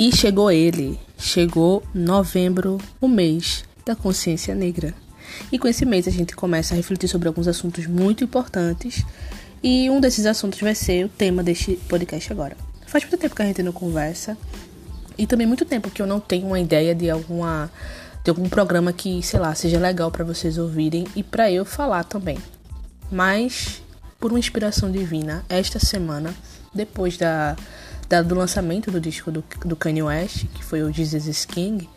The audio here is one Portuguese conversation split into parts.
E chegou ele, chegou novembro, o mês da consciência negra. E com esse mês a gente começa a refletir sobre alguns assuntos muito importantes. E um desses assuntos vai ser o tema deste podcast agora. Faz muito tempo que a gente não conversa. E também muito tempo que eu não tenho uma ideia de alguma de algum programa que, sei lá, seja legal para vocês ouvirem e para eu falar também. Mas por uma inspiração divina, esta semana, depois da, da do lançamento do disco do, do Kanye West, que foi o Jesus King,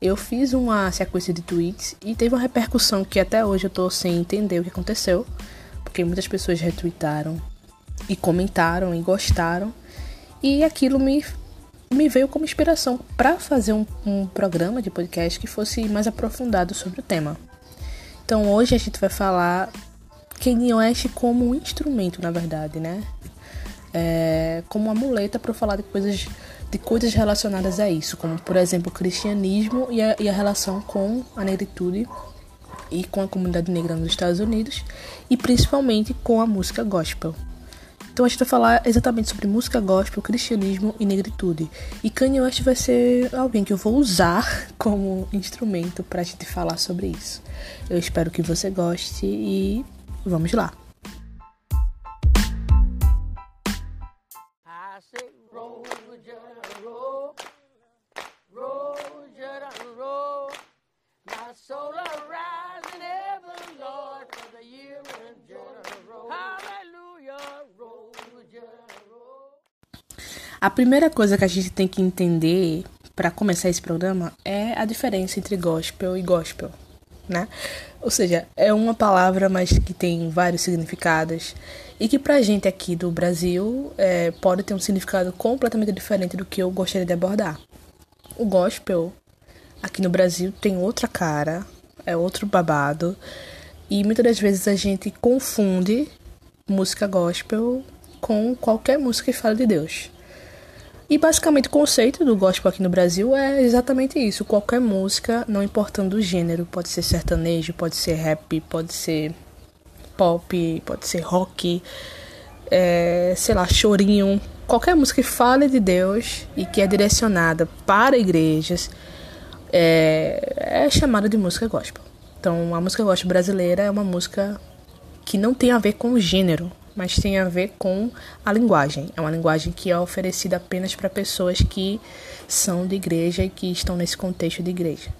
eu fiz uma sequência de tweets e teve uma repercussão que até hoje eu tô sem entender o que aconteceu, porque muitas pessoas retweetaram e comentaram e gostaram, e aquilo me, me veio como inspiração para fazer um, um programa de podcast que fosse mais aprofundado sobre o tema. Então hoje a gente vai falar Kanye West como um instrumento, na verdade, né? É, como uma muleta para falar de coisas, de coisas relacionadas a isso, como por exemplo o cristianismo e a, e a relação com a negritude e com a comunidade negra nos Estados Unidos e principalmente com a música gospel. Então a gente vai falar exatamente sobre música gospel, cristianismo e negritude. E Kanye West vai ser alguém que eu vou usar como instrumento para a gente falar sobre isso. Eu espero que você goste e vamos lá. Say, roll, roll. My soul arise in heaven, Lord, for the year in Jordan. Hallelujah, roll. A primeira coisa que a gente tem que entender para começar esse programa é a diferença entre gospel e gospel, né? Ou seja, é uma palavra, mas que tem vários significados e que pra gente aqui do Brasil é, pode ter um significado completamente diferente do que eu gostaria de abordar. O gospel aqui no Brasil tem outra cara, é outro babado e muitas das vezes a gente confunde música gospel com qualquer música que fala de Deus. E basicamente o conceito do gospel aqui no Brasil é exatamente isso. Qualquer música, não importando o gênero, pode ser sertanejo, pode ser rap, pode ser pop, pode ser rock, é, sei lá, chorinho. Qualquer música que fale de Deus e que é direcionada para igrejas é, é chamada de música gospel. Então a música gospel brasileira é uma música que não tem a ver com o gênero, mas tem a ver com a linguagem. É uma linguagem que é oferecida apenas para pessoas que são de igreja e que estão nesse contexto de igreja.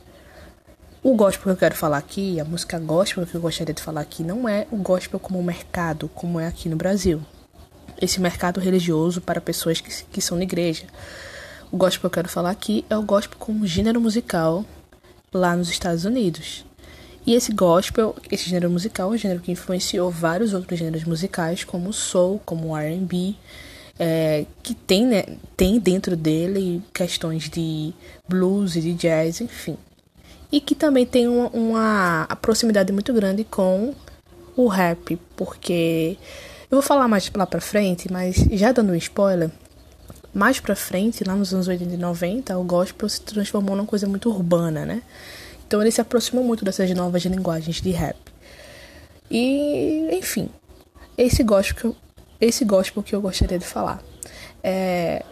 O gospel que eu quero falar aqui, a música gospel que eu gostaria de falar aqui, não é o gospel como mercado, como é aqui no Brasil. Esse mercado religioso para pessoas que, que são de igreja. O gospel que eu quero falar aqui é o gospel como gênero musical lá nos Estados Unidos. E esse gospel, esse gênero musical, é um gênero que influenciou vários outros gêneros musicais, como o soul, como o R&B, é, que tem, né, tem dentro dele questões de blues e de jazz, enfim. E que também tem uma, uma proximidade muito grande com o rap, porque eu vou falar mais lá pra frente, mas já dando um spoiler, mais pra frente, lá nos anos 80 e 90, o gospel se transformou numa coisa muito urbana, né? Então ele se aproximou muito dessas novas linguagens de rap. E, enfim, esse gospel, esse gospel que eu gostaria de falar. É,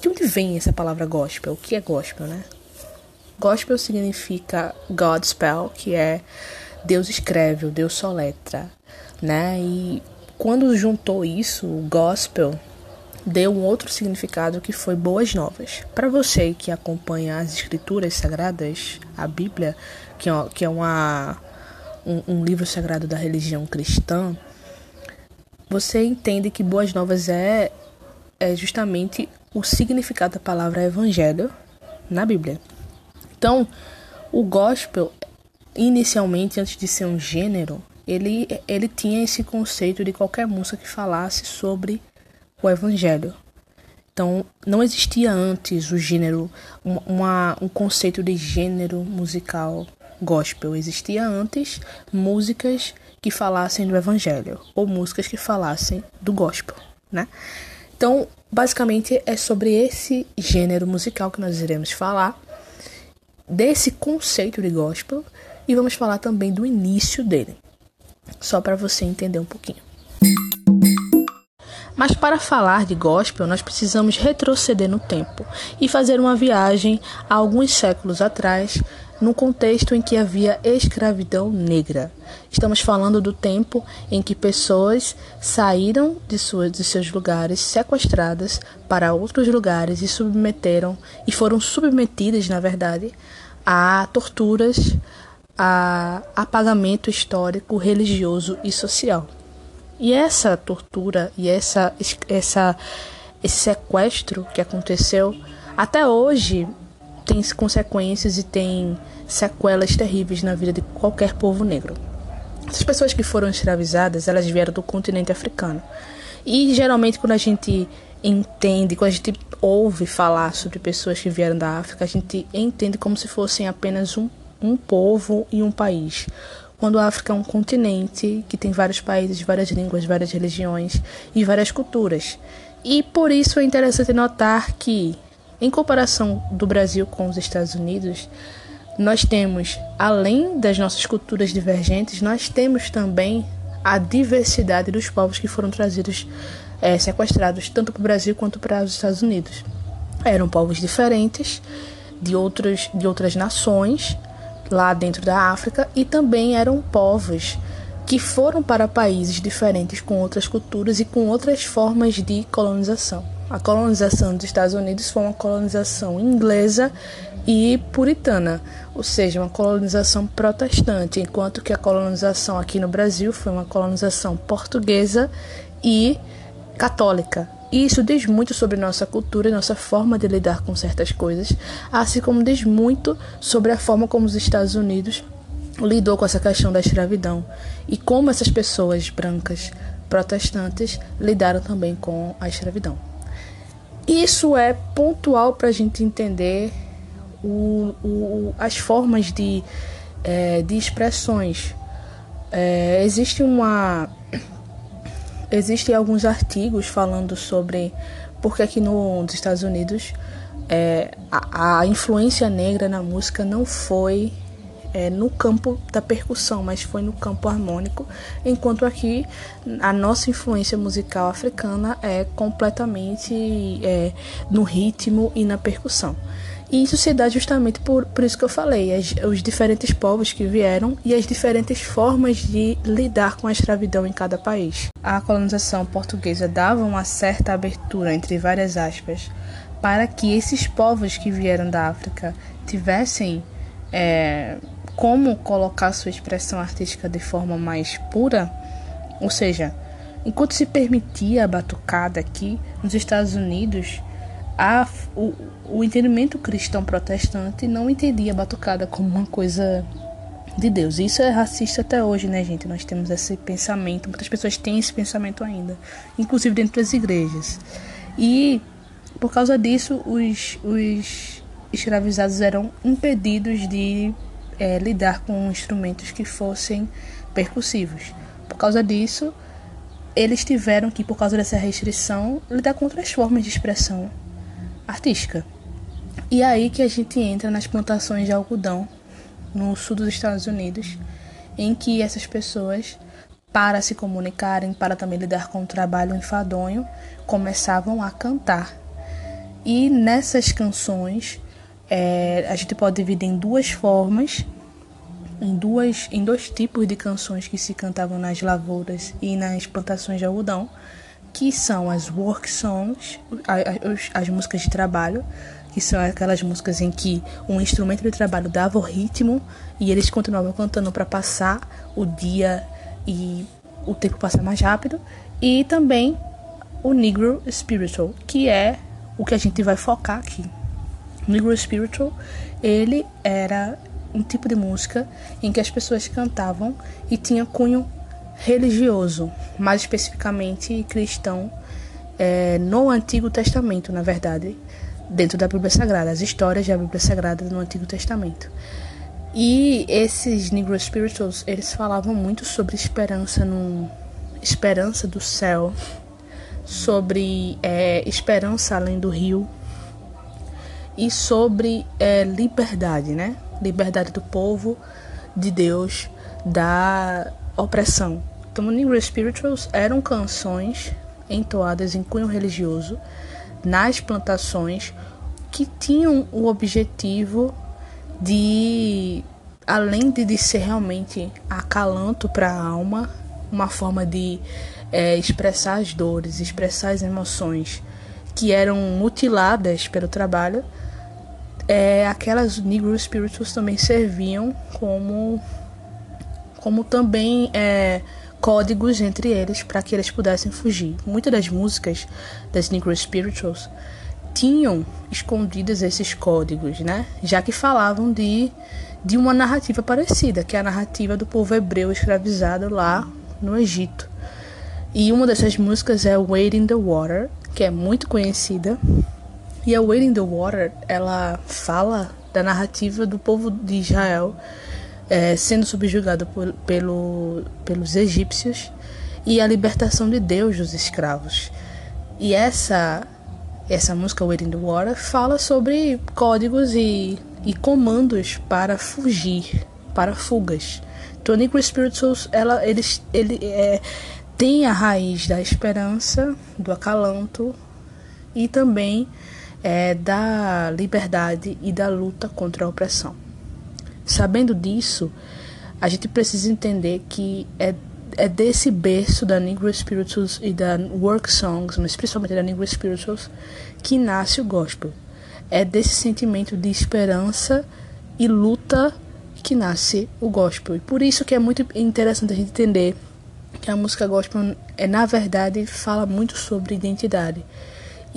de onde vem essa palavra gospel? O que é gospel, né? Gospel significa Godspell, que é Deus escreve, o Deus soletra, né? E quando juntou isso, o gospel deu um outro significado que foi boas novas. Para você que acompanha as escrituras sagradas, a Bíblia, que é, que é uma, um, um livro sagrado da religião cristã, você entende que boas novas é, é justamente o significado da palavra evangelho na Bíblia. Então, o gospel, inicialmente, antes de ser um gênero, ele, ele tinha esse conceito de qualquer música que falasse sobre o evangelho. Então, não existia antes o gênero, uma, um conceito de gênero musical gospel. Existia antes músicas que falassem do evangelho ou músicas que falassem do gospel, né? Então, basicamente é sobre esse gênero musical que nós iremos falar, desse conceito de gospel e vamos falar também do início dele, só para você entender um pouquinho. Mas para falar de gospel, nós precisamos retroceder no tempo e fazer uma viagem a alguns séculos atrás, num contexto em que havia escravidão negra. Estamos falando do tempo em que pessoas saíram de, suas, de seus lugares sequestradas para outros lugares e submeteram e foram submetidas, na verdade, a torturas, a apagamento histórico, religioso e social. E essa tortura e essa, essa esse sequestro que aconteceu até hoje tem consequências e tem sequelas terríveis na vida de qualquer povo negro. Essas pessoas que foram escravizadas, elas vieram do continente africano. E geralmente quando a gente entende, quando a gente ouve falar sobre pessoas que vieram da África, a gente entende como se fossem apenas um, um povo e um país. Quando a África é um continente que tem vários países, várias línguas, várias religiões e várias culturas. E por isso é interessante notar que em comparação do Brasil com os Estados Unidos, nós temos, além das nossas culturas divergentes, nós temos também a diversidade dos povos que foram trazidos, é, sequestrados, tanto para o Brasil quanto para os Estados Unidos. Eram povos diferentes, de, outros, de outras nações, lá dentro da África, e também eram povos que foram para países diferentes, com outras culturas e com outras formas de colonização. A colonização dos Estados Unidos foi uma colonização inglesa e puritana, ou seja, uma colonização protestante, enquanto que a colonização aqui no Brasil foi uma colonização portuguesa e católica. E isso diz muito sobre nossa cultura e nossa forma de lidar com certas coisas, assim como diz muito sobre a forma como os Estados Unidos lidou com essa questão da escravidão e como essas pessoas brancas protestantes lidaram também com a escravidão. Isso é pontual para a gente entender o, o, as formas de, é, de expressões. É, existe uma. Existem alguns artigos falando sobre porque aqui no, nos Estados Unidos é, a, a influência negra na música não foi é, no campo da percussão, mas foi no campo harmônico, enquanto aqui a nossa influência musical africana é completamente é, no ritmo e na percussão. E isso se dá justamente por, por isso que eu falei, as, os diferentes povos que vieram e as diferentes formas de lidar com a escravidão em cada país. A colonização portuguesa dava uma certa abertura, entre várias aspas, para que esses povos que vieram da África tivessem é, como colocar sua expressão artística de forma mais pura, ou seja, enquanto se permitia a batucada aqui nos Estados Unidos, a, o, o entendimento cristão protestante não entendia a batucada como uma coisa de Deus. Isso é racista até hoje, né, gente? Nós temos esse pensamento, muitas pessoas têm esse pensamento ainda, inclusive dentro das igrejas. E por causa disso, os, os escravizados eram impedidos de é, lidar com instrumentos que fossem percussivos. Por causa disso, eles tiveram que, por causa dessa restrição, lidar com outras formas de expressão artística. E é aí que a gente entra nas plantações de algodão no sul dos Estados Unidos, em que essas pessoas, para se comunicarem, para também lidar com o trabalho enfadonho, começavam a cantar. E nessas canções, é, a gente pode dividir em duas formas, em, duas, em dois tipos de canções que se cantavam nas lavouras e nas plantações de algodão, que são as work songs, as, as músicas de trabalho, que são aquelas músicas em que um instrumento de trabalho dava o ritmo e eles continuavam cantando para passar o dia e o tempo passar mais rápido, e também o Negro Spiritual, que é o que a gente vai focar aqui. Negro Spiritual, ele era um tipo de música em que as pessoas cantavam e tinha cunho religioso, mais especificamente cristão, é, no Antigo Testamento, na verdade, dentro da Bíblia Sagrada, as histórias da Bíblia Sagrada no Antigo Testamento. E esses Negro Spirituals, eles falavam muito sobre esperança no esperança do céu, sobre é, esperança além do rio e sobre é, liberdade, né? Liberdade do povo, de Deus, da opressão. Então, Negro Spirituals eram canções entoadas em cunho religioso nas plantações que tinham o objetivo de, além de, de ser realmente acalanto para a alma, uma forma de é, expressar as dores, expressar as emoções que eram mutiladas pelo trabalho, é, aquelas Negro Spirituals também serviam como, como também é, códigos entre eles para que eles pudessem fugir. Muitas das músicas das Negro Spirituals tinham escondidos esses códigos, né? Já que falavam de, de uma narrativa parecida, que é a narrativa do povo hebreu escravizado lá no Egito. E uma dessas músicas é Wade in the Water, que é muito conhecida. E a Wade in the Water, ela fala da narrativa do povo de Israel é, sendo subjugado por, pelo, pelos egípcios e a libertação de Deus dos escravos. E essa essa música Wade in the Water fala sobre códigos e, e comandos para fugir, para fugas. Tony Spirituals, ela, eles, ele é, tem a raiz da esperança, do acalanto e também é, da liberdade e da luta contra a opressão. Sabendo disso, a gente precisa entender que é é desse berço da Negro Spirituals e da Work Songs, mas principalmente da Negro Spirituals, que nasce o gospel. É desse sentimento de esperança e luta que nasce o gospel. E por isso que é muito interessante a gente entender que a música gospel é na verdade fala muito sobre identidade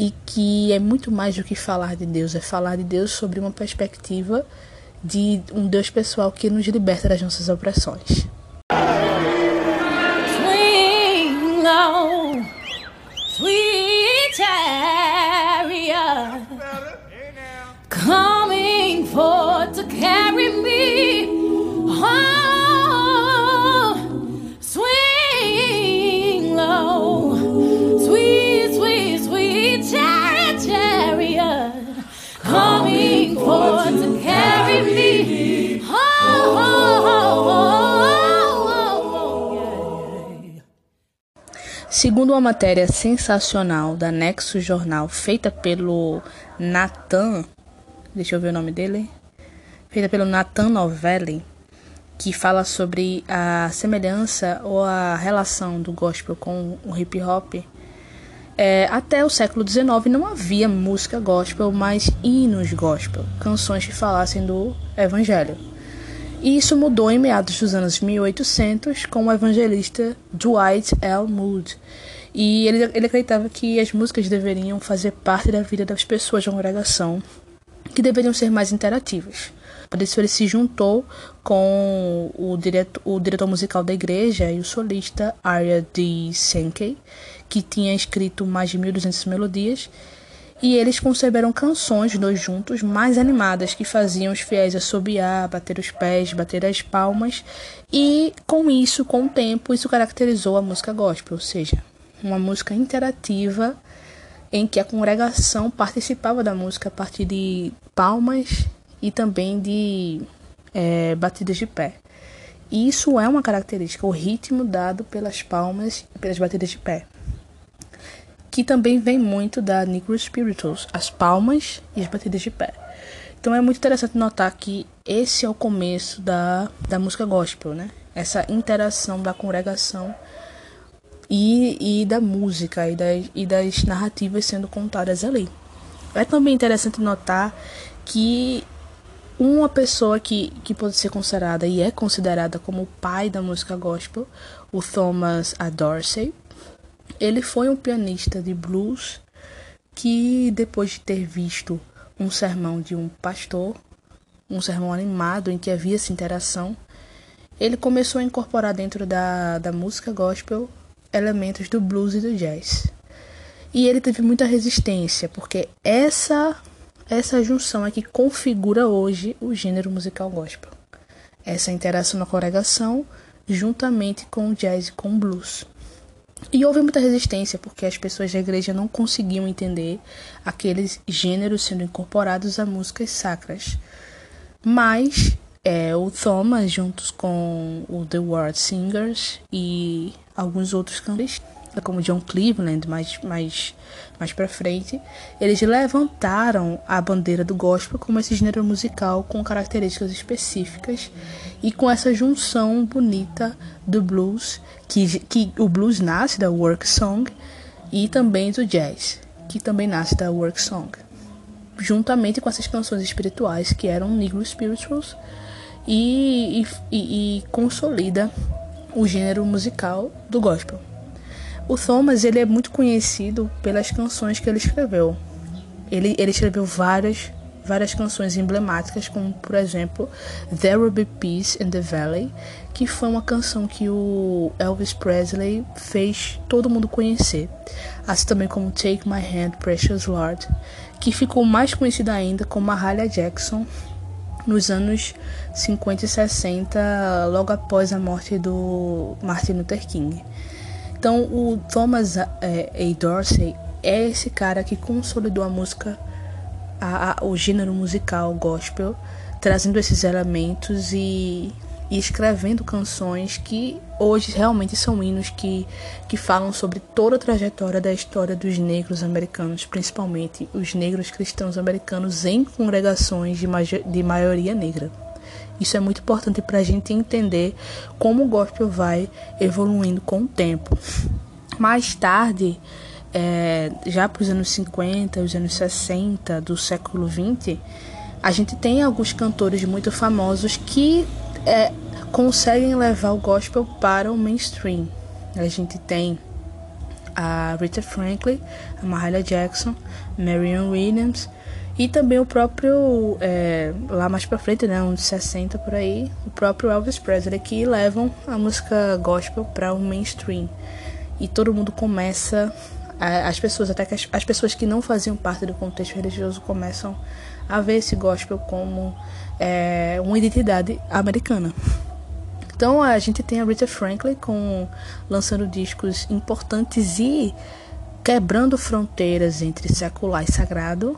e que é muito mais do que falar de Deus, é falar de Deus sobre uma perspectiva de um Deus pessoal que nos liberta das nossas opressões. coming to carry me Segundo uma matéria sensacional da Nexo Jornal, feita pelo Nathan, deixa eu ver o nome dele, feita pelo Nathan Novelli, que fala sobre a semelhança ou a relação do gospel com o hip hop. É, até o século XIX não havia música gospel, mas hinos gospel, canções que falassem do evangelho. E isso mudou em meados dos anos 1800 com o evangelista Dwight L. Moody. E ele, ele acreditava que as músicas deveriam fazer parte da vida das pessoas da congregação, que deveriam ser mais interativas. Por isso ele se juntou com o diretor, o diretor musical da igreja e o solista Arya D. Sankey, que tinha escrito mais de 1.200 melodias e eles conceberam canções, dois juntos, mais animadas, que faziam os fiéis assobiar, bater os pés, bater as palmas, e com isso, com o tempo, isso caracterizou a música gospel, ou seja, uma música interativa em que a congregação participava da música a partir de palmas e também de é, batidas de pé. E isso é uma característica, o ritmo dado pelas palmas e pelas batidas de pé que também vem muito da Negro Spirituals, as palmas e as batidas de pé. Então é muito interessante notar que esse é o começo da, da música gospel, né? Essa interação da congregação e, e da música e das, e das narrativas sendo contadas ali. É também interessante notar que uma pessoa que, que pode ser considerada e é considerada como o pai da música gospel, o Thomas A. Dorsey, ele foi um pianista de blues que depois de ter visto um sermão de um pastor, um sermão animado em que havia essa interação, ele começou a incorporar dentro da, da música gospel elementos do blues e do jazz. E ele teve muita resistência, porque essa essa junção é que configura hoje o gênero musical gospel. Essa interação na congregação juntamente com o jazz e com o blues. E houve muita resistência porque as pessoas da igreja não conseguiam entender aqueles gêneros sendo incorporados a músicas sacras. Mas é, o Thomas, juntos com o The World Singers e alguns outros cantores, como John Cleveland, mais, mais, mais pra frente, eles levantaram a bandeira do gospel como esse gênero musical com características específicas e com essa junção bonita do blues, que, que o blues nasce da work song, e também do jazz, que também nasce da work song, juntamente com essas canções espirituais que eram Negro Spirituals e, e, e consolida o gênero musical do gospel. O Thomas ele é muito conhecido pelas canções que ele escreveu. Ele, ele escreveu várias várias canções emblemáticas, como por exemplo There Will Be Peace in the Valley, que foi uma canção que o Elvis Presley fez todo mundo conhecer, assim também como Take My Hand, Precious Lord, que ficou mais conhecida ainda como Mahalia Jackson nos anos 50 e 60, logo após a morte do Martin Luther King. Então, o Thomas é, A. Dorsey é esse cara que consolidou a música, a, a, o gênero musical gospel, trazendo esses elementos e, e, escrevendo canções que hoje realmente são hinos que, que falam sobre toda a trajetória da história dos negros americanos, principalmente os negros cristãos americanos em congregações de, de maioria negra. Isso é muito importante para a gente entender como o gospel vai evoluindo com o tempo. Mais tarde, é, já para os anos 50, os anos 60 do século 20, a gente tem alguns cantores muito famosos que é, conseguem levar o gospel para o mainstream. A gente tem a Rita Franklin, a Mahalia Jackson, Marion Williams e também o próprio, é, lá mais pra frente, né, uns 60 por aí, o próprio Elvis Presley, que levam a música gospel para o mainstream. E todo mundo começa, as pessoas, até que as, as pessoas que não faziam parte do contexto religioso começam a ver esse gospel como é, uma identidade americana. Então a gente tem a Rita Franklin com, lançando discos importantes e quebrando fronteiras entre secular e sagrado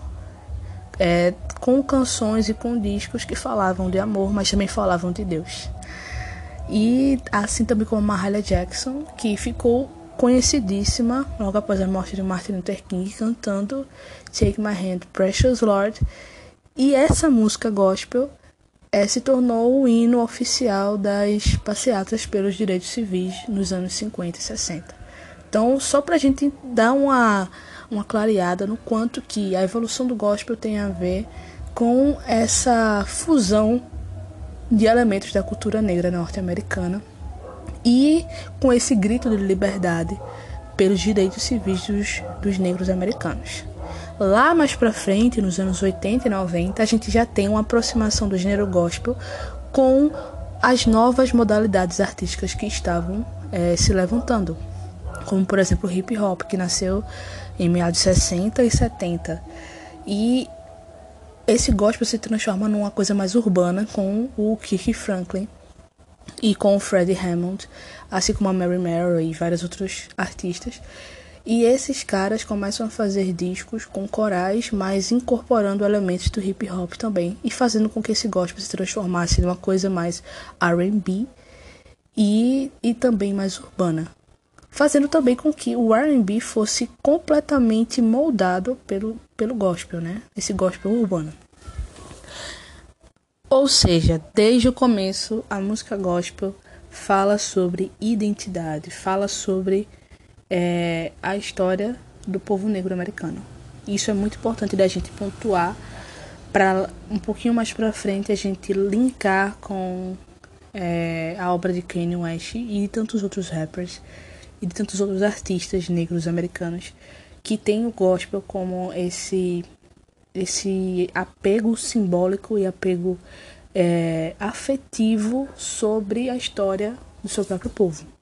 é, com canções e com discos que falavam de amor, mas também falavam de Deus. E assim também como Mahalia Jackson, que ficou conhecidíssima logo após a morte de Martin Luther King, cantando Take My Hand, Precious Lord. E essa música gospel é, se tornou o hino oficial das passeatas pelos direitos civis nos anos 50 e 60. Então, só para a gente dar uma uma clareada no quanto que a evolução do gospel tem a ver com essa fusão de elementos da cultura negra norte-americana e com esse grito de liberdade pelos direitos civis dos, dos negros americanos. Lá mais para frente, nos anos 80 e 90, a gente já tem uma aproximação do gênero gospel com as novas modalidades artísticas que estavam é, se levantando, como por exemplo o hip hop, que nasceu em meados de 60 e 70. E esse gospel se transforma numa coisa mais urbana com o Kirk Franklin e com o Freddie Hammond, assim como a Mary Merrill e vários outros artistas. E esses caras começam a fazer discos com corais, mas incorporando elementos do hip hop também e fazendo com que esse gospel se transformasse numa coisa mais R&B e, e também mais urbana fazendo também com que o R&B fosse completamente moldado pelo, pelo gospel, né? Esse gospel urbano. Ou seja, desde o começo, a música gospel fala sobre identidade, fala sobre é, a história do povo negro americano. Isso é muito importante da gente pontuar para um pouquinho mais para frente a gente linkar com é, a obra de Kanye West e tantos outros rappers e de tantos outros artistas negros americanos que tem o gospel como esse esse apego simbólico e apego é, afetivo sobre a história do seu próprio povo.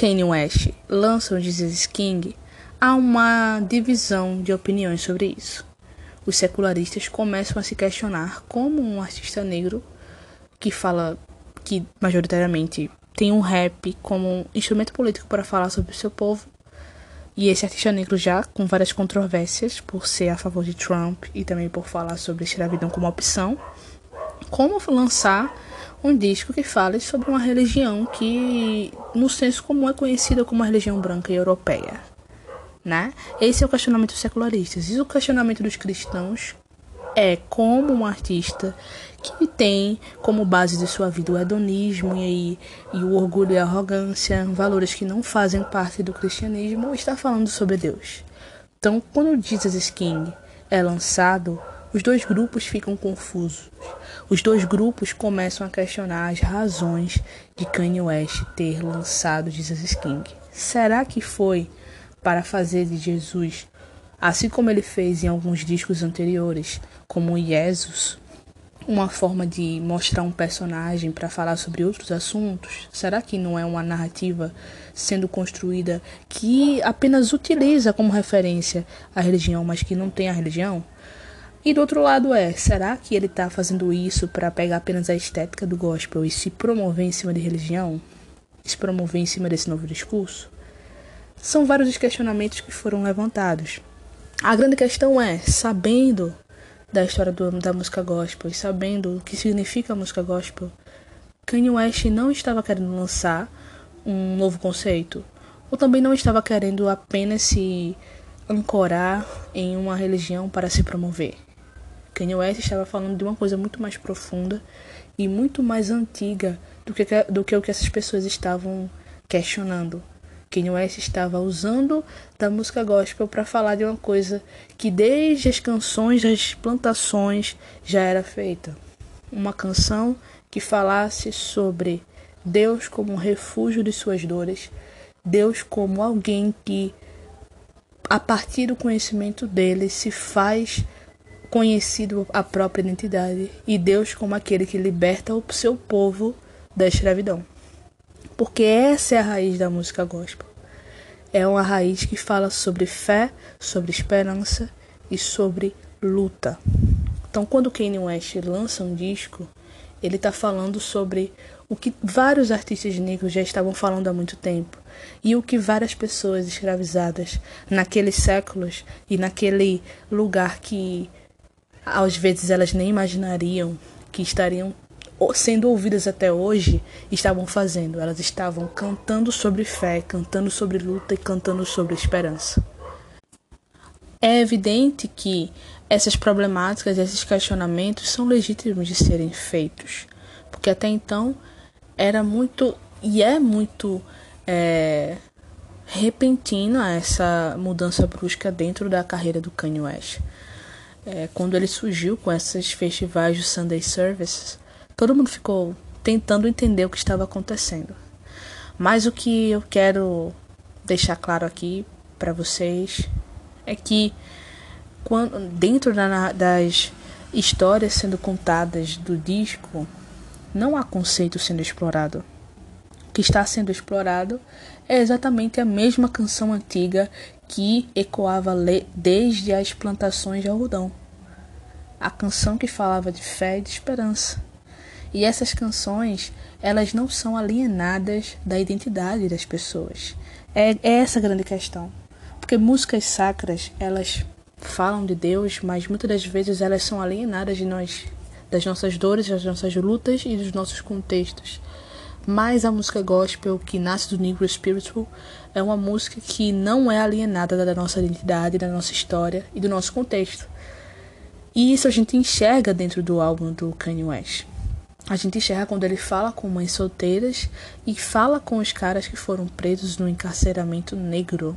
Kanye West lança o Jesus King, há uma divisão de opiniões sobre isso. Os secularistas começam a se questionar como um artista negro que fala que majoritariamente tem um rap como um instrumento político para falar sobre o seu povo. E esse artista negro já com várias controvérsias por ser a favor de Trump e também por falar sobre escravidão como opção como lançar um disco que fale sobre uma religião que, no senso comum, é conhecida como uma religião branca e europeia. Né? Esse é o questionamento dos secularistas. E o questionamento dos cristãos é como um artista que tem como base de sua vida o hedonismo e, e o orgulho e a arrogância, valores que não fazem parte do cristianismo, está falando sobre Deus. Então, quando Jesus King é lançado, os dois grupos ficam confusos. Os dois grupos começam a questionar as razões de Kanye West ter lançado Jesus King. Será que foi para fazer de Jesus, assim como ele fez em alguns discos anteriores, como Jesus, uma forma de mostrar um personagem para falar sobre outros assuntos? Será que não é uma narrativa sendo construída que apenas utiliza como referência a religião, mas que não tem a religião? E do outro lado é, será que ele está fazendo isso para pegar apenas a estética do gospel e se promover em cima de religião? Se promover em cima desse novo discurso? São vários os questionamentos que foram levantados. A grande questão é, sabendo da história do, da música gospel e sabendo o que significa a música gospel, Kanye West não estava querendo lançar um novo conceito, ou também não estava querendo apenas se ancorar em uma religião para se promover. Kanye West estava falando de uma coisa muito mais profunda e muito mais antiga do que, do que o que essas pessoas estavam questionando. Kanye West estava usando da música gospel para falar de uma coisa que desde as canções das plantações já era feita. Uma canção que falasse sobre Deus como um refúgio de suas dores, Deus como alguém que a partir do conhecimento dele se faz conhecido a própria identidade e Deus como aquele que liberta o seu povo da escravidão. Porque essa é a raiz da música gospel. É uma raiz que fala sobre fé, sobre esperança e sobre luta. Então, quando Kanye West lança um disco, ele está falando sobre o que vários artistas negros já estavam falando há muito tempo e o que várias pessoas escravizadas naqueles séculos e naquele lugar que às vezes elas nem imaginariam que estariam sendo ouvidas até hoje estavam fazendo. Elas estavam cantando sobre fé, cantando sobre luta e cantando sobre esperança. É evidente que essas problemáticas, esses questionamentos são legítimos de serem feitos, porque até então era muito e é muito é, repentina essa mudança brusca dentro da carreira do Kanye West. É, quando ele surgiu com esses festivais de Sunday Services, todo mundo ficou tentando entender o que estava acontecendo. Mas o que eu quero deixar claro aqui para vocês é que quando, dentro da, das histórias sendo contadas do disco, não há conceito sendo explorado. O que está sendo explorado é exatamente a mesma canção antiga que ecoava desde as plantações de algodão. A canção que falava de fé e de esperança. E essas canções, elas não são alienadas da identidade das pessoas. É, é essa a grande questão. Porque músicas sacras, elas falam de Deus, mas muitas das vezes elas são alienadas de nós, das nossas dores, das nossas lutas e dos nossos contextos. Mas a música gospel, que nasce do Negro Spiritual, é uma música que não é alienada da nossa identidade, da nossa história e do nosso contexto. E isso a gente enxerga dentro do álbum do Kanye West. A gente enxerga quando ele fala com mães solteiras e fala com os caras que foram presos no encarceramento negro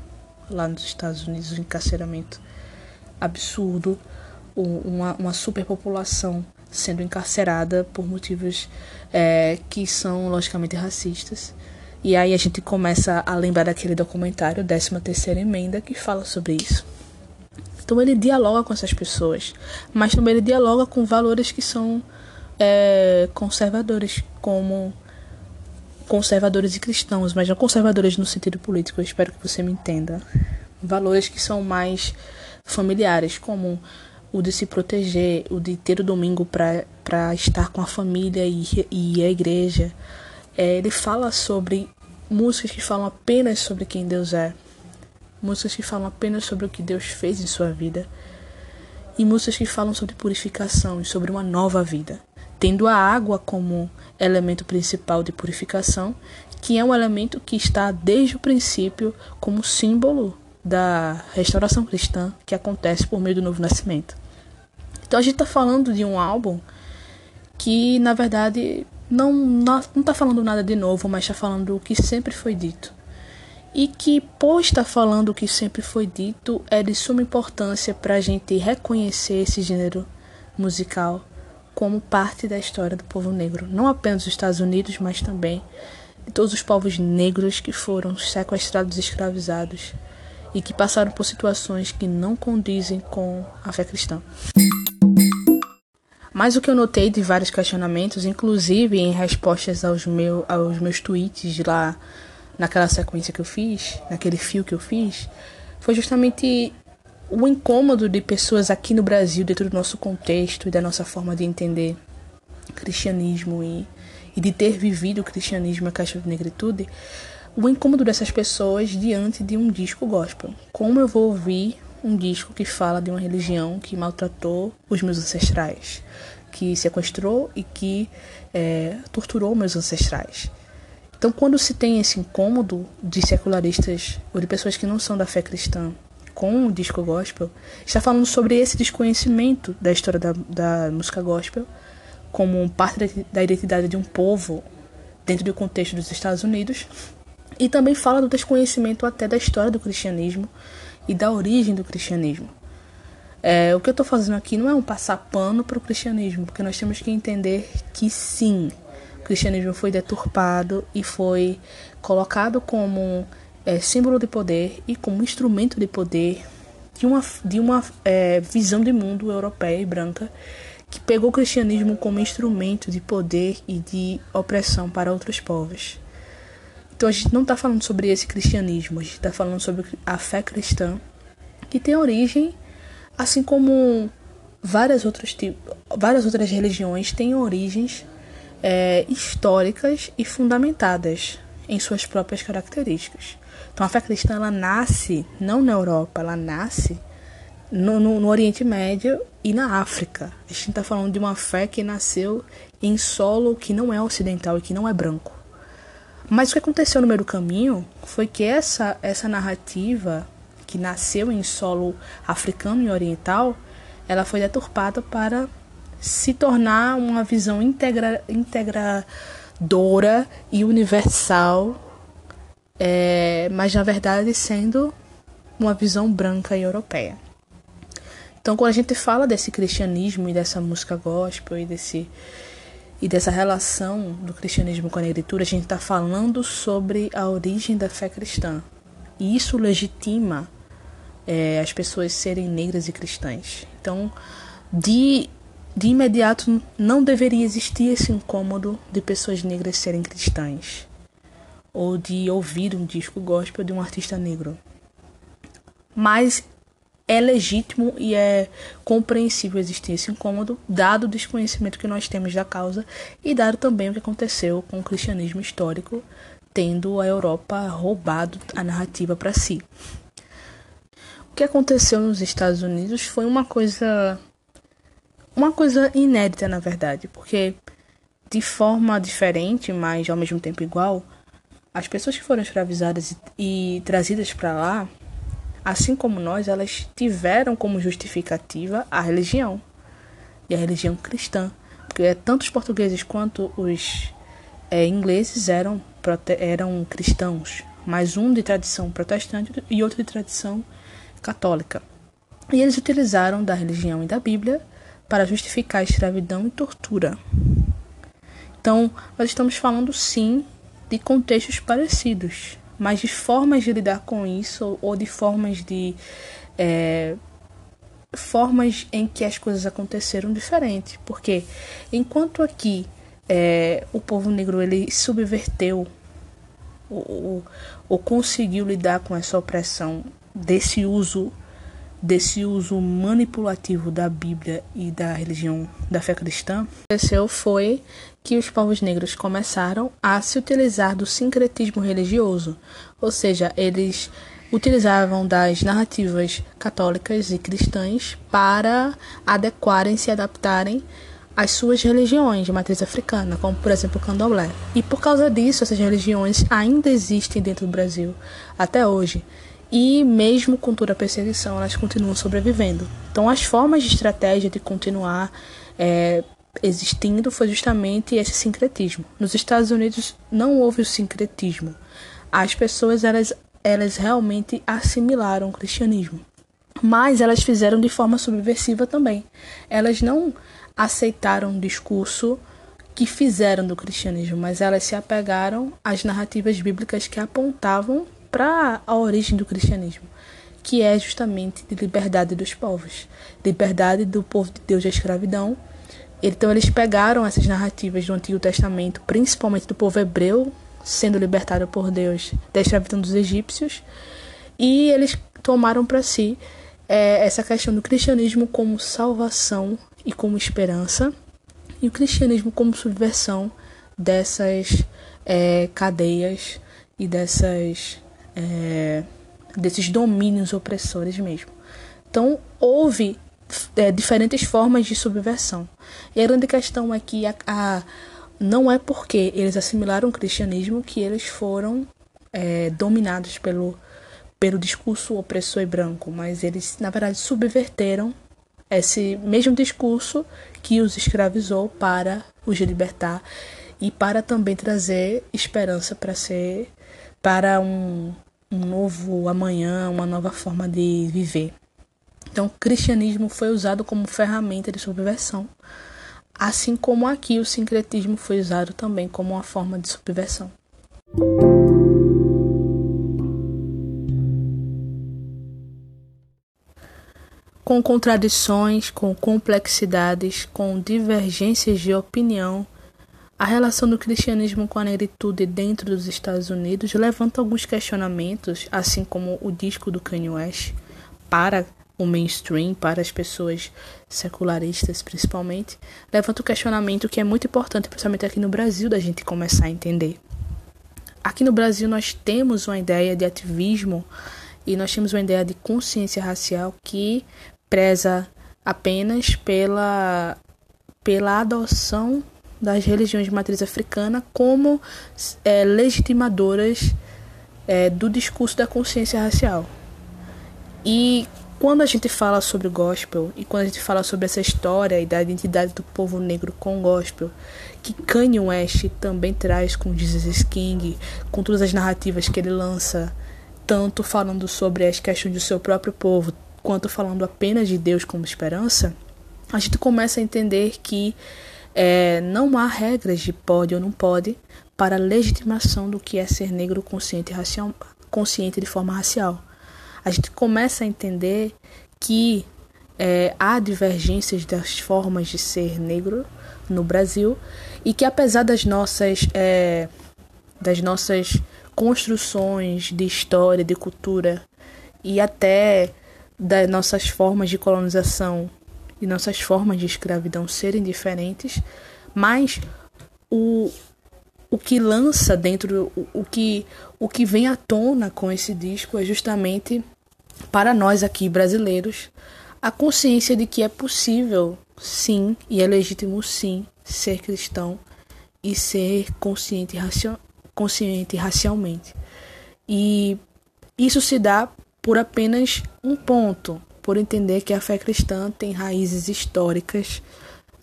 lá nos Estados Unidos, um encarceramento absurdo, uma, uma superpopulação sendo encarcerada por motivos é, que são logicamente racistas. E aí a gente começa a lembrar daquele documentário, 13 terceira emenda, que fala sobre isso. Então ele dialoga com essas pessoas, mas também ele dialoga com valores que são é, conservadores, como conservadores e cristãos, mas não conservadores no sentido político, eu espero que você me entenda. Valores que são mais familiares, como o de se proteger, o de ter o domingo para estar com a família e, e a igreja. É, ele fala sobre músicas que falam apenas sobre quem Deus é, músicas que falam apenas sobre o que Deus fez em sua vida, e músicas que falam sobre purificação e sobre uma nova vida, tendo a água como elemento principal de purificação, que é um elemento que está desde o princípio como símbolo da restauração cristã que acontece por meio do novo nascimento. Então a gente está falando de um álbum que, na verdade, não não está falando nada de novo, mas está falando o que sempre foi dito. E que, por estar falando o que sempre foi dito, é de suma importância para a gente reconhecer esse gênero musical como parte da história do povo negro, não apenas dos Estados Unidos, mas também de todos os povos negros que foram sequestrados e escravizados e que passaram por situações que não condizem com a fé cristã. Mas o que eu notei de vários questionamentos, inclusive em respostas aos, meu, aos meus tweets lá naquela sequência que eu fiz, naquele fio que eu fiz, foi justamente o incômodo de pessoas aqui no Brasil, dentro do nosso contexto e da nossa forma de entender cristianismo e, e de ter vivido o cristianismo a caixa de negritude, o incômodo dessas pessoas diante de um disco gospel. Como eu vou ouvir um disco que fala de uma religião que maltratou os meus ancestrais, que sequestrou e que é, torturou meus ancestrais? Então, quando se tem esse incômodo de secularistas ou de pessoas que não são da fé cristã com o disco gospel, está falando sobre esse desconhecimento da história da, da música gospel como parte da identidade de um povo dentro do contexto dos Estados Unidos e também fala do desconhecimento até da história do cristianismo e da origem do cristianismo. É, o que eu estou fazendo aqui não é um passar pano para o cristianismo, porque nós temos que entender que sim, o cristianismo foi deturpado e foi colocado como é, símbolo de poder e como instrumento de poder de uma, de uma é, visão de mundo europeia e branca que pegou o cristianismo como instrumento de poder e de opressão para outros povos. Então a gente não está falando sobre esse cristianismo, a gente está falando sobre a fé cristã, que tem origem, assim como várias outras, várias outras religiões têm origens é, históricas e fundamentadas em suas próprias características. Então a fé cristã ela nasce não na Europa, ela nasce no, no, no Oriente Médio e na África. A gente está falando de uma fé que nasceu em solo que não é ocidental e que não é branco. Mas o que aconteceu no meio do caminho foi que essa, essa narrativa que nasceu em solo africano e oriental, ela foi deturpada para se tornar uma visão integra, integradora e universal, é, mas na verdade sendo uma visão branca e europeia. Então, quando a gente fala desse cristianismo e dessa música gospel e desse e dessa relação do cristianismo com a negritude, a gente está falando sobre a origem da fé cristã. E isso legitima é, as pessoas serem negras e cristãs. Então, de de imediato não deveria existir esse incômodo de pessoas negras serem cristãs ou de ouvir um disco gospel de um artista negro. Mas é legítimo e é compreensível existir esse incômodo, dado o desconhecimento que nós temos da causa e dado também o que aconteceu com o cristianismo histórico, tendo a Europa roubado a narrativa para si. que aconteceu nos Estados Unidos foi uma coisa uma coisa inédita, na verdade, porque de forma diferente, mas ao mesmo tempo igual, as pessoas que foram escravizadas e, e trazidas para lá, assim como nós, elas tiveram como justificativa a religião e a religião cristã, porque tanto os portugueses quanto os é, ingleses eram eram cristãos, mas um de tradição protestante e outro de tradição católica. E eles utilizaram da religião e da Bíblia para justificar a escravidão e tortura. Então, nós estamos falando sim de contextos parecidos, mas de formas de lidar com isso ou de formas de é, formas em que as coisas aconteceram diferentes. Porque enquanto aqui é, o povo negro ele subverteu ou, ou conseguiu lidar com essa opressão desse uso desse uso manipulativo da Bíblia e da religião da fé cristã, aconteceu foi que os povos negros começaram a se utilizar do sincretismo religioso, ou seja, eles utilizavam das narrativas católicas e cristãs para adequarem, se adaptarem às suas religiões de matriz africana, como por exemplo o candomblé. E por causa disso, essas religiões ainda existem dentro do Brasil até hoje e mesmo com toda a perseguição, elas continuam sobrevivendo. Então, as formas de estratégia de continuar é, existindo foi justamente esse sincretismo. Nos Estados Unidos não houve o sincretismo. As pessoas elas, elas realmente assimilaram o cristianismo, mas elas fizeram de forma subversiva também. Elas não aceitaram o discurso que fizeram do cristianismo, mas elas se apegaram às narrativas bíblicas que apontavam para a origem do cristianismo, que é justamente de liberdade dos povos, liberdade do povo de Deus da escravidão. Então eles pegaram essas narrativas do Antigo Testamento, principalmente do povo hebreu sendo libertado por Deus da escravidão dos egípcios, e eles tomaram para si é, essa questão do cristianismo como salvação e como esperança, e o cristianismo como subversão dessas é, cadeias e dessas é, desses domínios opressores mesmo. Então, houve é, diferentes formas de subversão. E a grande questão é que a, a, não é porque eles assimilaram o cristianismo que eles foram é, dominados pelo, pelo discurso opressor e branco, mas eles, na verdade, subverteram esse mesmo discurso que os escravizou para os libertar e para também trazer esperança para ser para um, um novo amanhã, uma nova forma de viver. Então, o cristianismo foi usado como ferramenta de subversão, assim como aqui o sincretismo foi usado também como uma forma de subversão. Com contradições, com complexidades, com divergências de opinião, a relação do cristianismo com a negritude dentro dos Estados Unidos levanta alguns questionamentos, assim como o disco do Kanye West, para o mainstream, para as pessoas secularistas principalmente, levanta o questionamento que é muito importante, principalmente aqui no Brasil, da gente começar a entender. Aqui no Brasil nós temos uma ideia de ativismo e nós temos uma ideia de consciência racial que preza apenas pela, pela adoção das religiões de matriz africana como é, legitimadoras é, do discurso da consciência racial. E quando a gente fala sobre o gospel e quando a gente fala sobre essa história e da identidade do povo negro com o gospel, que Kanye West também traz com Jesus King, com todas as narrativas que ele lança, tanto falando sobre as questões do seu próprio povo, quanto falando apenas de Deus como esperança, a gente começa a entender que é, não há regras de pode ou não pode para a legitimação do que é ser negro consciente, racial, consciente de forma racial. A gente começa a entender que é, há divergências das formas de ser negro no Brasil e que apesar das nossas é, das nossas construções de história, de cultura e até das nossas formas de colonização e nossas formas de escravidão serem diferentes, mas o, o que lança dentro, o, o, que, o que vem à tona com esse disco é justamente para nós aqui brasileiros, a consciência de que é possível, sim, e é legítimo, sim, ser cristão e ser consciente, consciente racialmente. E isso se dá por apenas um ponto, por entender que a fé cristã tem raízes históricas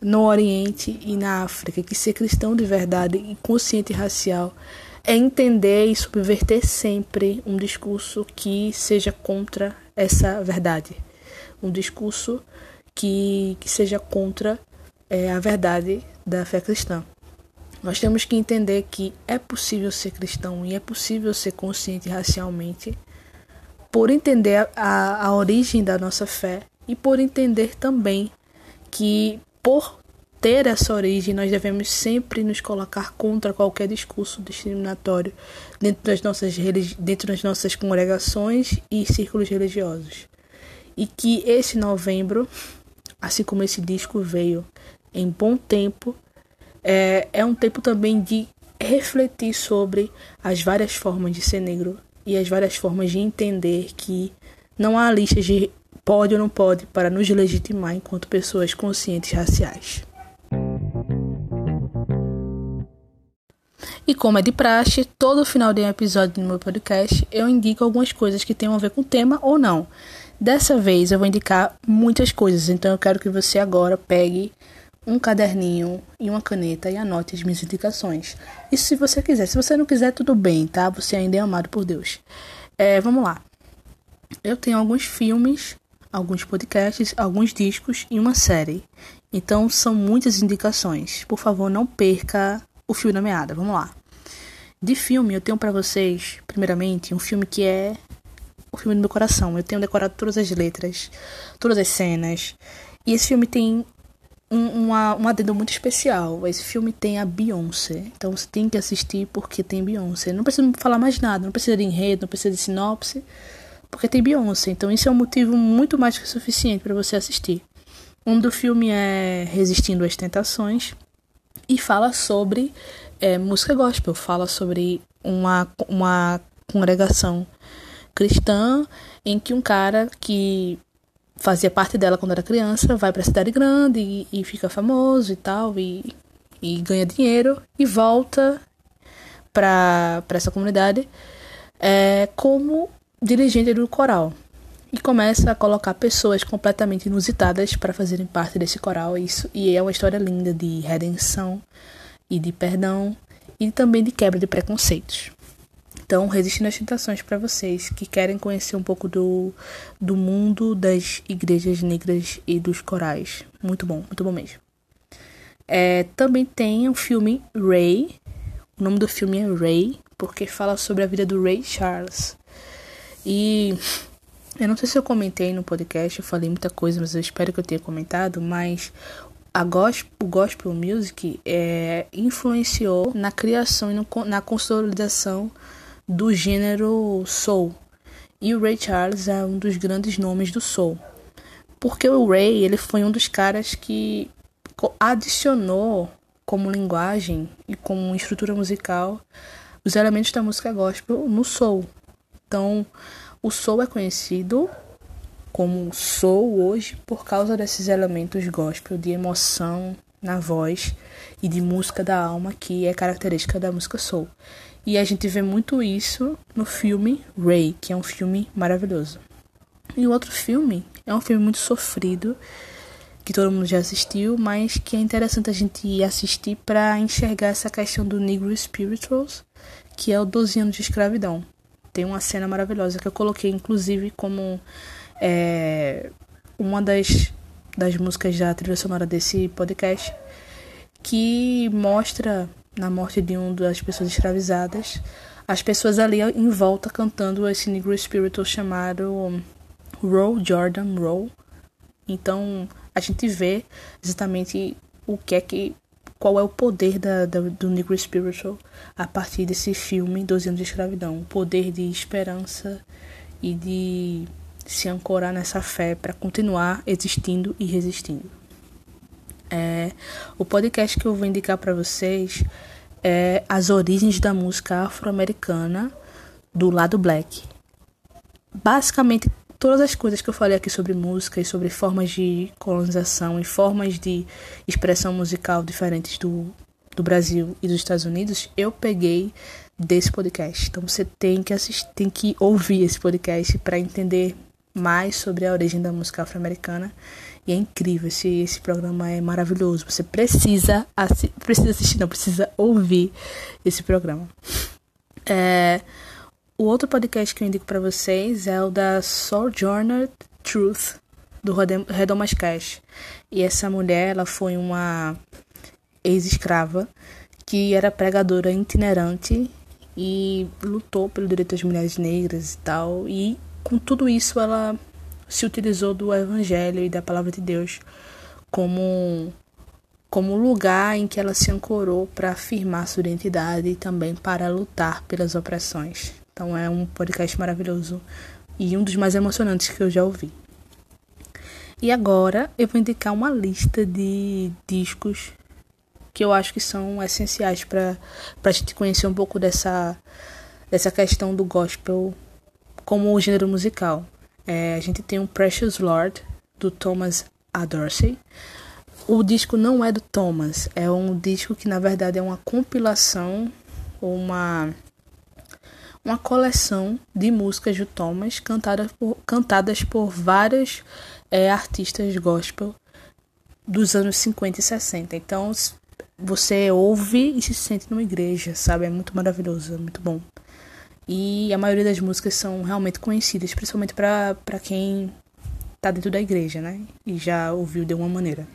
no Oriente e na África, que ser cristão de verdade e consciente racial é entender e subverter sempre um discurso que seja contra essa verdade um discurso que, que seja contra é, a verdade da fé cristã. Nós temos que entender que é possível ser cristão e é possível ser consciente racialmente por entender a, a origem da nossa fé e por entender também que por ter essa origem nós devemos sempre nos colocar contra qualquer discurso discriminatório dentro das nossas, dentro das nossas congregações e círculos religiosos. E que esse novembro, assim como esse disco veio em bom tempo, é, é um tempo também de refletir sobre as várias formas de ser negro e as várias formas de entender que não há listas de pode ou não pode para nos legitimar enquanto pessoas conscientes raciais. E como é de praxe, todo final de um episódio do meu podcast eu indico algumas coisas que tenham a ver com o tema ou não. Dessa vez eu vou indicar muitas coisas, então eu quero que você agora pegue um caderninho e uma caneta e anote as minhas indicações. Isso se você quiser. Se você não quiser, tudo bem, tá? Você ainda é amado por Deus. É, vamos lá. Eu tenho alguns filmes, alguns podcasts, alguns discos e uma série. Então são muitas indicações. Por favor, não perca o fio da meada. Vamos lá. De filme, eu tenho para vocês, primeiramente, um filme que é o filme do meu coração. Eu tenho decorado todas as letras, todas as cenas. E esse filme tem um, uma, um adendo muito especial. Esse filme tem a Beyoncé. Então você tem que assistir porque tem Beyoncé. Não precisa falar mais nada, não precisa de enredo, não precisa de sinopse, porque tem Beyoncé. Então isso é um motivo muito mais que suficiente para você assistir. Um do filme é Resistindo às Tentações e fala sobre é, música gospel, fala sobre uma, uma congregação cristã em que um cara que fazia parte dela quando era criança vai para a cidade grande e, e, fica famoso e tal e, e ganha dinheiro e volta para essa comunidade é, como dirigente do coral. E começa a colocar pessoas completamente inusitadas para fazerem parte desse coral. Isso e é uma história linda de redenção e de perdão e também de quebra de preconceitos então, resistindo às tentações para vocês que querem conhecer um pouco do, do mundo das igrejas negras e dos corais. Muito bom, muito bom mesmo. É, também tem o filme Ray. O nome do filme é Ray, porque fala sobre a vida do Ray Charles. E eu não sei se eu comentei no podcast, eu falei muita coisa, mas eu espero que eu tenha comentado. Mas a gospel, o gospel music é, influenciou na criação e no, na consolidação do gênero soul. E o Ray Charles é um dos grandes nomes do soul. Porque o Ray, ele foi um dos caras que adicionou como linguagem e como estrutura musical os elementos da música gospel no soul. Então, o soul é conhecido como soul hoje por causa desses elementos gospel de emoção na voz e de música da alma que é característica da música soul. E a gente vê muito isso no filme Ray, que é um filme maravilhoso. E o outro filme é um filme muito sofrido, que todo mundo já assistiu, mas que é interessante a gente assistir para enxergar essa questão do Negro Spirituals, que é o 12 anos de escravidão. Tem uma cena maravilhosa que eu coloquei, inclusive, como é, uma das, das músicas da trilha sonora desse podcast, que mostra na morte de uma das pessoas escravizadas, as pessoas ali em volta cantando esse Negro Spiritual chamado Roll Jordan Roll. Então a gente vê exatamente o que é que qual é o poder da, da, do Negro Spiritual a partir desse filme 12 anos de escravidão, o poder de esperança e de se ancorar nessa fé para continuar existindo e resistindo. É, o podcast que eu vou indicar para vocês é as origens da música afro-americana do lado black. Basicamente, todas as coisas que eu falei aqui sobre música e sobre formas de colonização e formas de expressão musical diferentes do, do Brasil e dos Estados Unidos, eu peguei desse podcast. Então você tem que assistir, tem que ouvir esse podcast para entender mais sobre a origem da música afro-americana. É incrível, esse, esse programa é maravilhoso. Você precisa, assi precisa assistir, não, precisa ouvir esse programa. É, o outro podcast que eu indico para vocês é o da Sojourner Truth, do Redomas Cash. E essa mulher, ela foi uma ex-escrava que era pregadora itinerante e lutou pelo direito das mulheres negras e tal. E com tudo isso, ela se utilizou do evangelho e da palavra de Deus como como lugar em que ela se ancorou para afirmar sua identidade e também para lutar pelas opressões. Então é um podcast maravilhoso e um dos mais emocionantes que eu já ouvi. E agora eu vou indicar uma lista de discos que eu acho que são essenciais para a gente conhecer um pouco dessa, dessa questão do gospel como gênero musical. É, a gente tem um Precious Lord, do Thomas A. Dorsey. O disco não é do Thomas, é um disco que na verdade é uma compilação, uma uma coleção de músicas do Thomas cantadas por, cantadas por vários é, artistas gospel dos anos 50 e 60. Então você ouve e se sente numa igreja, sabe? É muito maravilhoso, é muito bom. E a maioria das músicas são realmente conhecidas, principalmente para quem tá dentro da igreja, né? E já ouviu de uma maneira.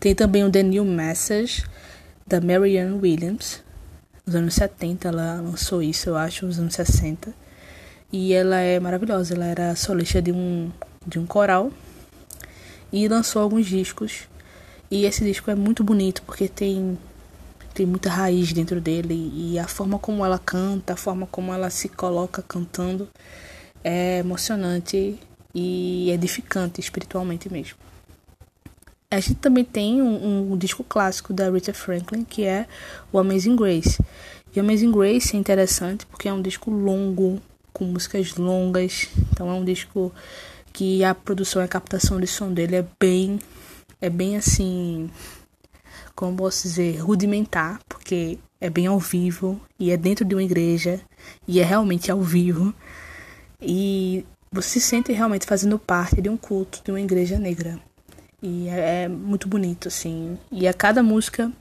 Tem também o The New Message, da Marianne Williams, nos anos 70 ela lançou isso, eu acho, nos anos 60. E ela é maravilhosa, ela era solista de um, de um coral e lançou alguns discos. E esse disco é muito bonito porque tem tem muita raiz dentro dele e a forma como ela canta, a forma como ela se coloca cantando é emocionante e edificante espiritualmente mesmo. A gente também tem um, um, disco clássico da Rita Franklin, que é o Amazing Grace. E Amazing Grace é interessante porque é um disco longo, com músicas longas. Então é um disco que a produção e a captação de som dele é bem, é bem assim, como posso dizer, rudimentar, porque é bem ao vivo e é dentro de uma igreja e é realmente ao vivo. E você se sente realmente fazendo parte de um culto de uma igreja negra. E é, é muito bonito, assim. E a cada música,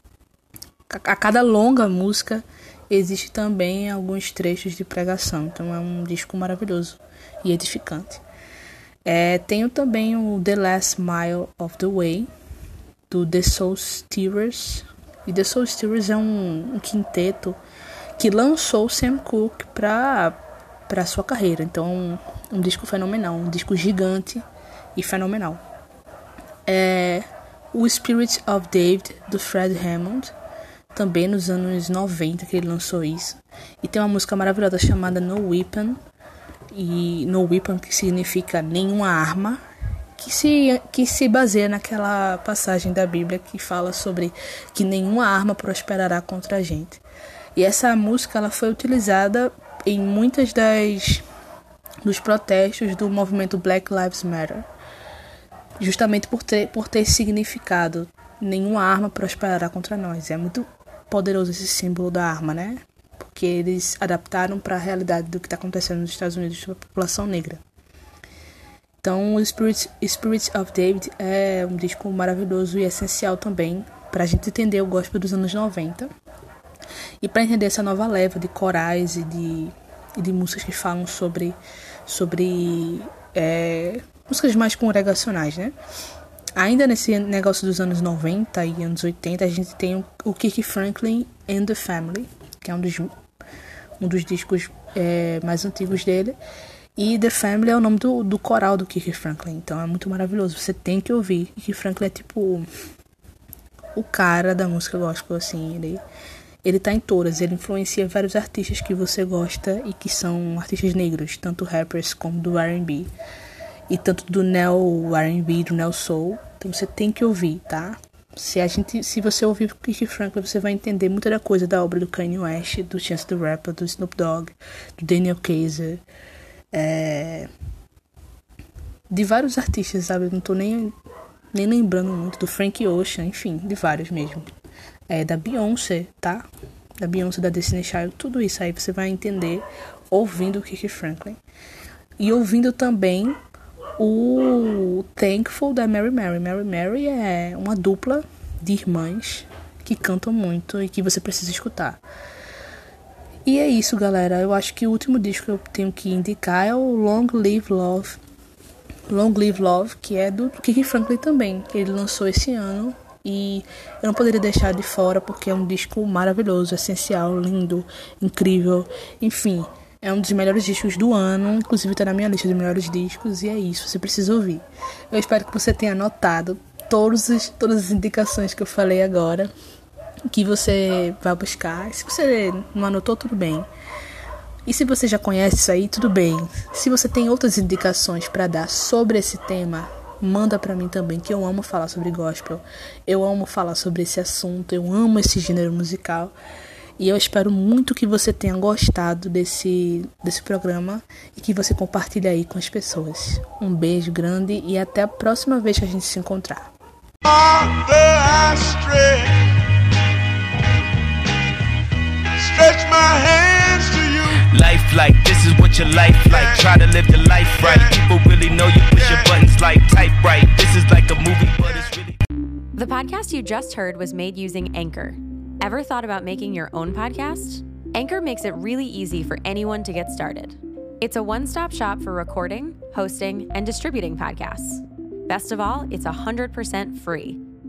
a cada longa música, existe também alguns trechos de pregação. Então é um disco maravilhoso e edificante. É, tenho também o The Last Mile of the Way, do The Soul Steerers. E The Soul Steerers é um, um quinteto que lançou Sam Cooke para para sua carreira. Então, um disco fenomenal, um disco gigante e fenomenal é o Spirit of David, do Fred Hammond, também nos anos 90 que ele lançou isso. E tem uma música maravilhosa chamada No Weapon, e No Weapon que significa nenhuma arma, que se, que se baseia naquela passagem da Bíblia que fala sobre que nenhuma arma prosperará contra a gente. E essa música ela foi utilizada em muitas das dos protestos do movimento Black Lives Matter justamente por ter, por ter significado. Nenhuma arma prosperará contra nós. É muito poderoso esse símbolo da arma, né? Porque eles adaptaram para a realidade do que está acontecendo nos Estados Unidos com a população negra. Então, o Spirit, Spirit of David é um disco maravilhoso e essencial também para a gente entender o gospel dos anos 90 e para entender essa nova leva de corais e de, e de músicas que falam sobre, sobre é, músicas mais congregacionais, né? Ainda nesse negócio dos anos 90 e anos 80, a gente tem o Kirk Franklin and the Family, que é um dos, um dos discos é, mais antigos dele. E The Family é o nome do, do coral do Kirk Franklin, então é muito maravilhoso. Você tem que ouvir. Kirk Franklin é tipo o cara da música gospel, assim. Ele, ele tá em todas, ele influencia vários artistas que você gosta e que são artistas negros, tanto rappers como do RB e tanto do neo R&B, do neo soul. Então você tem que ouvir, tá? Se a gente, se você ouvir Kirk Franklin, você vai entender muita da coisa da obra do Kanye West, do Chance the Rapper, do Snoop Dogg, do Daniel Kaiser, é, de vários artistas, sabe? Não tô nem, nem lembrando muito do Frank Ocean, enfim, de vários mesmo. É da Beyoncé, tá? Da Beyoncé, da Destiny Child, tudo isso aí você vai entender ouvindo o Kiki Franklin. E ouvindo também o Thankful da Mary Mary. Mary Mary é uma dupla de irmãs que cantam muito e que você precisa escutar. E é isso, galera. Eu acho que o último disco que eu tenho que indicar é o Long Live Love. Long Live Love, que é do Kiki Franklin também, ele lançou esse ano. E eu não poderia deixar de fora porque é um disco maravilhoso, essencial, lindo, incrível. Enfim, é um dos melhores discos do ano, inclusive está na minha lista de melhores discos, e é isso, você precisa ouvir. Eu espero que você tenha anotado todos os, todas as indicações que eu falei agora, que você vai buscar. Se você não anotou, tudo bem. E se você já conhece isso aí, tudo bem. Se você tem outras indicações para dar sobre esse tema, manda para mim também, que eu amo falar sobre gospel. Eu amo falar sobre esse assunto, eu amo esse gênero musical. E eu espero muito que você tenha gostado desse, desse programa e que você compartilhe aí com as pessoas. Um beijo grande e até a próxima vez que a gente se encontrar. Life like this is what your life like. Try to live the life right. People really know you push your buttons like type right. This is like a movie, but it's really. The podcast you just heard was made using Anchor. Ever thought about making your own podcast? Anchor makes it really easy for anyone to get started. It's a one stop shop for recording, hosting, and distributing podcasts. Best of all, it's 100% free.